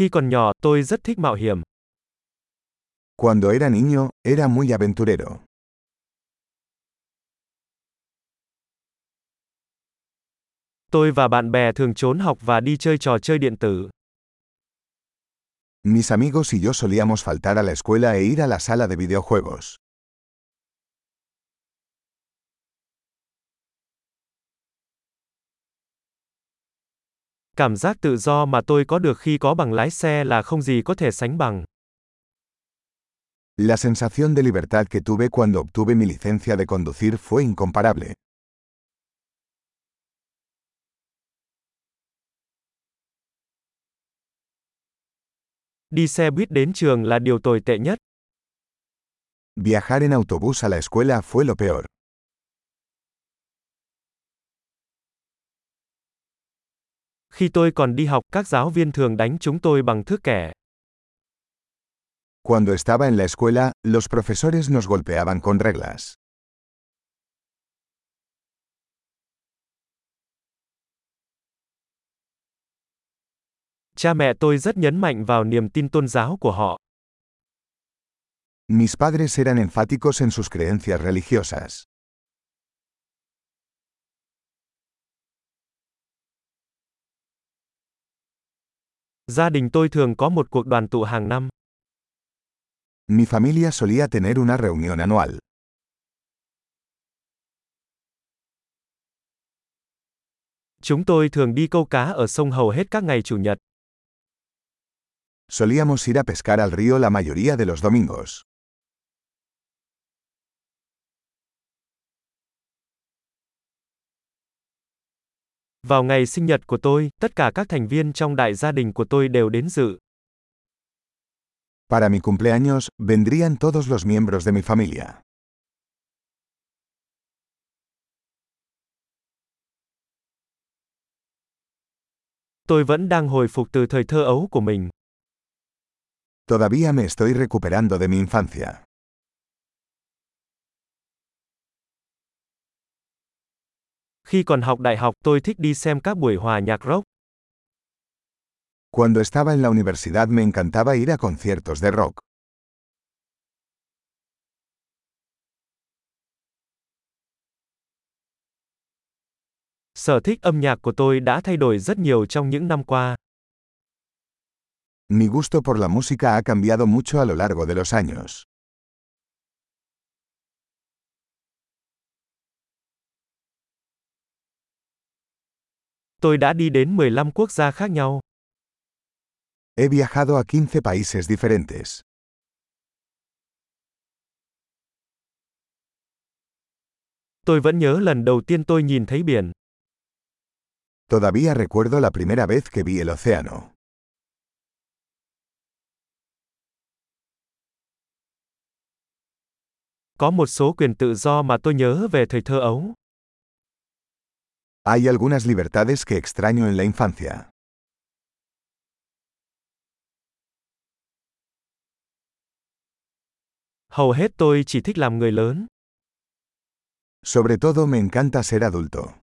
Khi còn nhỏ, tôi rất thích mạo hiểm. Cuando era niño, era muy aventurero. Tôi và bạn bè thường trốn học và đi chơi trò chơi điện tử. Mis amigos y yo solíamos faltar a la escuela e ir a la sala de videojuegos. Cảm giác tự do mà tôi có được khi có bằng lái xe là không gì có thể sánh bằng. La sensación de libertad que tuve cuando obtuve mi licencia de conducir fue incomparable. Đi xe buýt đến trường là điều tồi tệ nhất. Viajar en autobús a la escuela fue lo peor. Khi tôi còn đi học, các giáo viên thường đánh chúng tôi bằng thước kẻ. Cuando estaba en la escuela, los profesores nos golpeaban con reglas. Cha mẹ tôi rất nhấn mạnh vào niềm tin tôn giáo của họ. Mis padres eran enfáticos en sus creencias religiosas. Gia đình tôi thường có một cuộc đoàn tụ hàng năm. Mi familia solía tener una reunión anual. Chúng tôi thường đi câu cá ở sông hầu hết các ngày chủ nhật. Solíamos ir a pescar al río la mayoría de los domingos. Vào ngày sinh nhật của tôi, tất cả các thành viên trong đại gia đình của tôi đều đến dự. Para mi cumpleaños, vendrían todos los miembros de mi familia. Tôi vẫn đang hồi phục từ thời thơ ấu của mình. Todavía me estoy recuperando de mi infancia. Khi còn học đại học, tôi thích đi xem các buổi hòa nhạc rock. Cuando estaba en la universidad me encantaba ir a conciertos de rock. Sở thích âm nhạc của tôi đã thay đổi rất nhiều trong những năm qua. Mi gusto por la música ha cambiado mucho a lo largo de los años. Tôi đã đi đến 15 quốc gia khác nhau. He viajado a 15 países diferentes. Tôi vẫn nhớ lần đầu tiên tôi nhìn thấy biển. Todavía recuerdo la primera vez que vi el océano. Có một số quyền tự do mà tôi nhớ về thời thơ ấu. Hay algunas libertades que extraño en la infancia. Hầu hết tôi chỉ thích làm người lớn. Sobre todo me encanta ser adulto.